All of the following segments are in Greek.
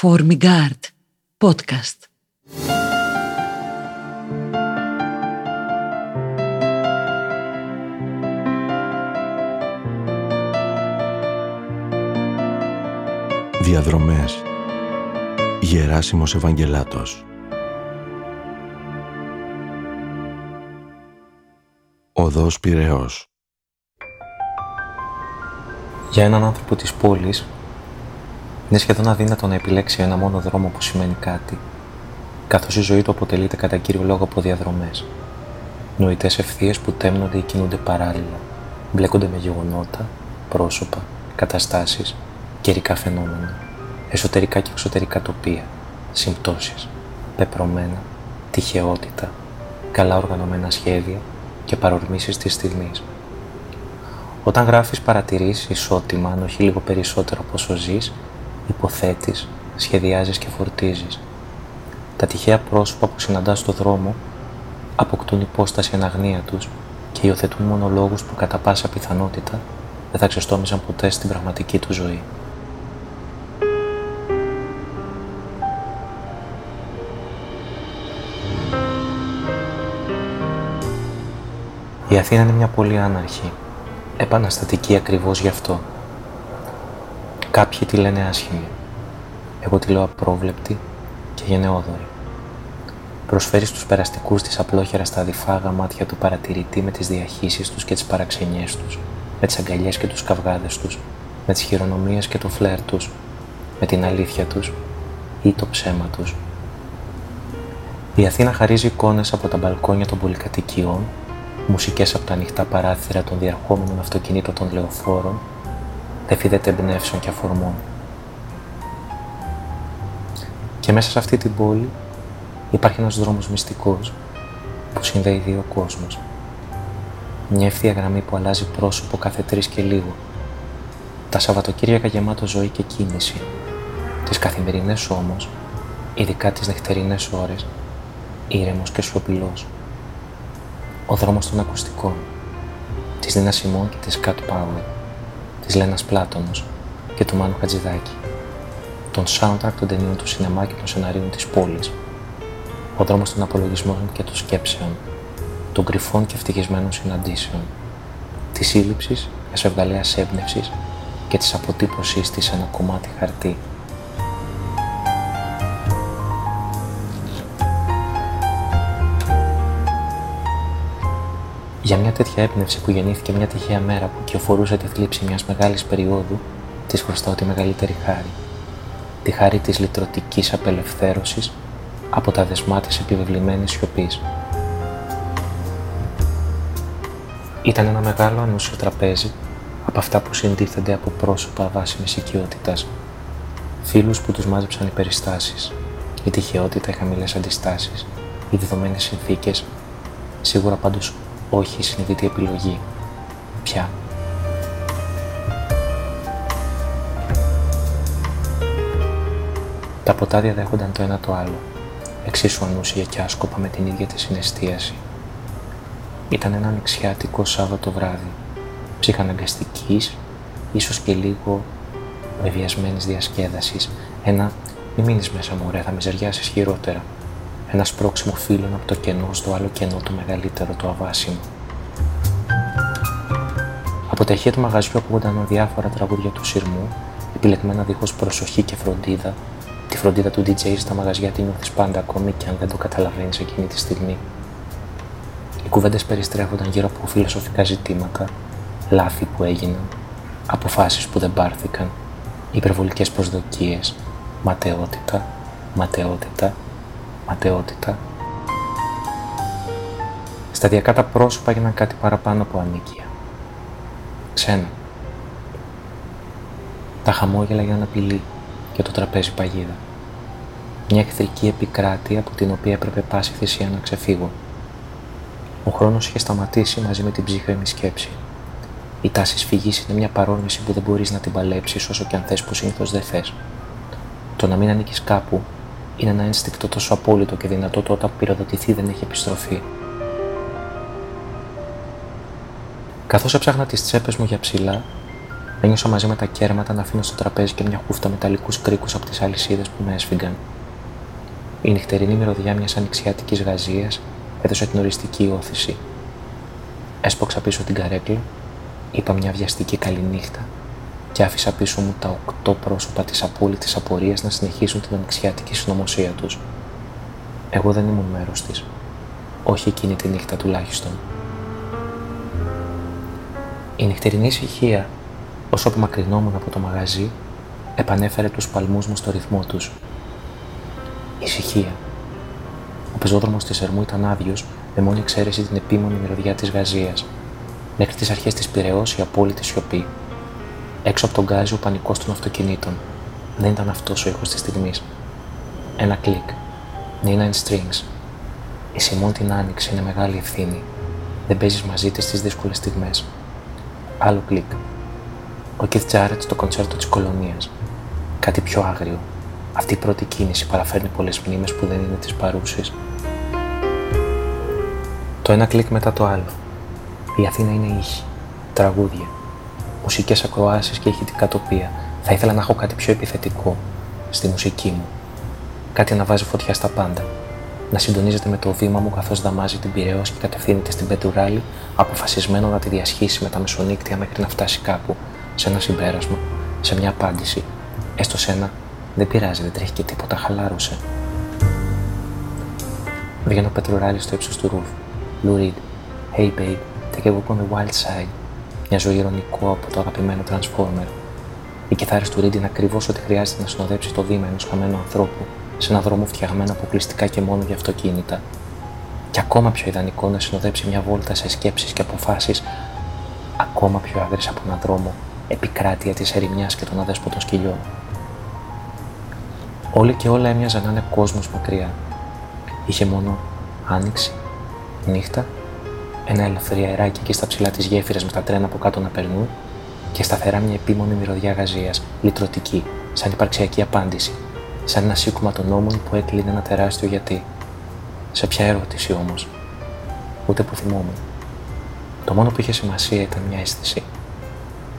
Formigard Podcast. Διαδρομές. Γεράσιμος Ευαγγελάτος. Οδός Πυραιός Για έναν άνθρωπο της πόλης είναι σχεδόν αδύνατο να επιλέξει ένα μόνο δρόμο που σημαίνει κάτι, καθώς η ζωή του αποτελείται κατά κύριο λόγο από διαδρομές. Νοητές ευθείες που τέμνονται ή κινούνται παράλληλα, μπλέκονται με γεγονότα, πρόσωπα, καταστάσεις, καιρικά φαινόμενα, εσωτερικά και εξωτερικά τοπία, συμπτώσεις, πεπρωμένα, τυχεότητα, καλά οργανωμένα σχέδια και παρορμήσεις της στιγμής. Όταν γράφεις παρατηρήσεις ισότιμα, αν όχι λίγο περισσότερο από όσο ζεις, υποθέτεις, σχεδιάζεις και φορτίζεις. Τα τυχαία πρόσωπα που συναντάς στο δρόμο αποκτούν υπόσταση αναγνία τους και υιοθετούν μονολόγους που κατά πάσα πιθανότητα δεν θα ξεστόμιζαν ποτέ στην πραγματική τους ζωή. Η Αθήνα είναι μια πολύ άναρχη, επαναστατική ακριβώς γι' αυτό. Κάποιοι τη λένε άσχημη. Εγώ τη λέω απρόβλεπτη και γενναιόδορη. Προσφέρεις στους περαστικούς της απλόχερα στα αδιφάγα μάτια του παρατηρητή με τις διαχύσεις τους και τις παραξενιές τους, με τις αγκαλιές και τους καυγάδες τους, με τις χειρονομίες και το φλερ τους, με την αλήθεια τους ή το ψέμα τους. Η Αθήνα χαρίζει εικόνες από τα μπαλκόνια των πολυκατοικιών, μουσικές από τα ανοιχτά παράθυρα των διαρχόμενων αυτοκινήτων των λεωφόρων δεν φύδεται εμπνεύσεων και αφορμών. Και μέσα σε αυτή την πόλη υπάρχει ένας δρόμος μυστικός που συνδέει δύο κόσμους. Μια ευθεία γραμμή που αλλάζει πρόσωπο κάθε τρεις και λίγο. Τα Σαββατοκύριακα γεμάτο ζωή και κίνηση. Τις καθημερινές όμως, ειδικά τις νυχτερινές ώρες, ήρεμος και σιωπηλός. Ο δρόμος των ακουστικών, της Νίνα Σιμών και της Κατ Power της Λένας Πλάτωνος και του Μάνου Χατζηδάκη, τον soundtrack των ταινίων του σινεμά και των σεναρίων της πόλης, ο δρόμος των απολογισμών και των σκέψεων, των κρυφών και ευτυχισμένων συναντήσεων, της σύλληψης, της ευγαλέας έμπνευσης και της αποτύπωσής της σε ένα κομμάτι χαρτί. Για μια τέτοια έμπνευση που γεννήθηκε μια τυχαία μέρα που κυοφορούσε τη θλίψη μιας μεγάλης περίοδου, της χρωστάω τη μεγαλύτερη χάρη. Τη χάρη της λυτρωτικής απελευθέρωσης από τα δεσμά της επιβεβλημένης σιωπής. Ήταν ένα μεγάλο ανούσιο τραπέζι από αυτά που συντίθενται από πρόσωπα βάσιμη οικειότητας. Φίλους που τους μάζεψαν οι περιστάσεις, η τυχαιότητα, οι χαμηλές αντιστάσεις, οι δεδομένε συνθήκες, σίγουρα πάντως όχι η συνειδητή επιλογή. Πια. Τα ποτά διαδέχονταν το ένα το άλλο, εξίσου ανούσια και άσκοπα με την ίδια τη συναισθίαση. Ήταν ένα ανοιξιάτικο Σάββατο βράδυ, ψυχαναγκαστικής, ίσως και λίγο βεβαιασμένης διασκέδασης, ένα «μη μείνεις μέσα μωρέ, θα μιζεριάσεις χειρότερα», ένας σπρώξιμο φύλλον από το κενό στο άλλο κενό το μεγαλύτερο, το αβάσιμο. Από τα ηχεία του μαγαζιού ακούγονταν διάφορα τραγούδια του σειρμού, επιλεγμένα δίχως προσοχή και φροντίδα. Τη φροντίδα του DJ στα μαγαζιά την νιώθεις πάντα ακόμη και αν δεν το καταλαβαίνεις εκείνη τη στιγμή. Οι κουβέντες περιστρέφονταν γύρω από φιλοσοφικά ζητήματα, λάθη που έγιναν, αποφάσεις που δεν πάρθηκαν, υπερβολικές προσδοκίες, ματαιότητα, ματαιότητα, ματαιότητα. Σταδιακά τα πρόσωπα έγιναν κάτι παραπάνω από ανίκεια. Ξένα. Τα χαμόγελα για να απειλή και το τραπέζι παγίδα. Μια εχθρική επικράτεια από την οποία έπρεπε πάση θυσία να ξεφύγω. Ο χρόνος είχε σταματήσει μαζί με την ψύχρεμη σκέψη. Η τάση φυγή είναι μια παρόρμηση που δεν μπορείς να την παλέψεις όσο και αν θες που συνήθως δεν θες. Το να μην ανήκεις κάπου είναι ένα ένστικτο τόσο απόλυτο και δυνατό το όταν πυροδοτηθεί δεν έχει επιστροφή. Καθώς έψαχνα τις τσέπες μου για ψηλά, Ένιωσα μαζί με τα κέρματα να αφήνω στο τραπέζι και μια χούφτα μεταλλικούς κρίκους από τις αλυσίδες που με έσφυγαν. Η νυχτερινή μυρωδιά μιας ανοιξιάτικης γαζίας έδωσε την οριστική όθηση. Έσποξα πίσω την καρέκλα, είπα μια βιαστική καληνύχτα και άφησα πίσω μου τα οκτώ πρόσωπα της απόλυτης απορίας να συνεχίσουν την ανοιξιάτικη συνωμοσία τους. Εγώ δεν ήμουν μέρος της. Όχι εκείνη τη νύχτα τουλάχιστον. Η νυχτερινή ησυχία, όσο απομακρυνόμουν από το μαγαζί, επανέφερε τους παλμούς μου στο ρυθμό τους. Ησυχία. Ο πεζόδρομος της Ερμού ήταν άδειος, με μόνη εξαίρεση την επίμονη μυρωδιά της γαζίας. Μέχρι τις αρχές της Πυραιός η απόλυτη σιωπή. Έξω από τον γκάζι ο πανικός των αυτοκινήτων. Δεν ήταν αυτός ο ήχος της στιγμής. Ένα κλικ. Nina and Strings. Η Σιμών την άνοιξε είναι μεγάλη ευθύνη. Δεν παίζεις μαζί της στις δύσκολες στιγμές. Άλλο κλικ. Ο Keith Jarrett στο κονσέρτο της κολονίας. Κάτι πιο άγριο. Αυτή η πρώτη κίνηση παραφέρνει πολλές μνήμες που δεν είναι της παρούσης. Το ένα κλικ μετά το άλλο. Η Αθήνα είναι ήχη, τραγούδια, μουσικές ακροάσεις και ηχητικά τοπία. Θα ήθελα να έχω κάτι πιο επιθετικό στη μουσική μου. Κάτι να βάζει φωτιά στα πάντα. Να συντονίζεται με το βήμα μου καθώς δαμάζει την πυρεός και κατευθύνεται στην πετουράλη, αποφασισμένο να τη διασχίσει με τα μεσονύκτια μέχρι να φτάσει κάπου, σε ένα συμπέρασμα, σε μια απάντηση. Έστω σε ένα, δεν πειράζει, δεν τρέχει και τίποτα, χαλάρωσε. Βγαίνω πετρουράλι στο ύψος του ρούφ. Lou Reed. Hey babe, take a walk on the wild side. Μια ζωή ηρωνικό από το αγαπημένο Transformer. Οι κιθάρες του Reed είναι ακριβώς ό,τι χρειάζεται να συνοδέψει το βήμα ενός χαμένου ανθρώπου σε ένα δρόμο φτιαγμένο αποκλειστικά και μόνο για αυτοκίνητα. Και ακόμα πιο ιδανικό να συνοδέψει μια βόλτα σε σκέψεις και αποφάσεις ακόμα πιο άγριες από έναν δρόμο, επικράτεια της ερημιάς και των αδέσποτων σκυλιών. Όλοι και όλα έμοιαζαν να είναι κόσμος μακριά. Είχε μόνο άνοιξη, νύχτα, ένα ελευθερία αεράκι εκεί στα ψηλά της γέφυρας με τα τρένα από κάτω να περνούν και σταθερά μια επίμονη μυρωδιά γαζίας, λυτρωτική, σαν υπαρξιακή απάντηση, σαν ένα σήκωμα των νόμων που έκλεινε ένα τεράστιο γιατί. Σε ποια ερώτηση όμως, ούτε που θυμόμουν. Το μόνο που είχε σημασία ήταν μια αίσθηση,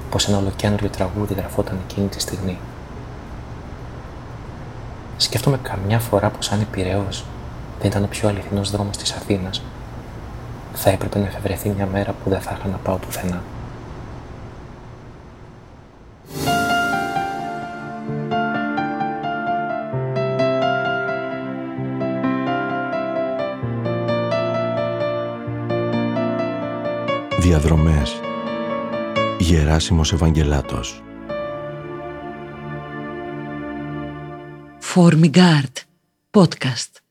πως ένα ολοκένουργιο τραγούδι γραφόταν εκείνη τη στιγμή. Σκέφτομαι καμιά φορά πως αν η Πυραιός δεν ήταν ο πιο αληθινός δρόμος της Αθήνας, θα έπρεπε να εφευρεθεί μια μέρα που δεν θα είχα να πάω πουθενά. Διαδρομές. Γεράσιμος Ευαγγελάτος. Formigard Podcast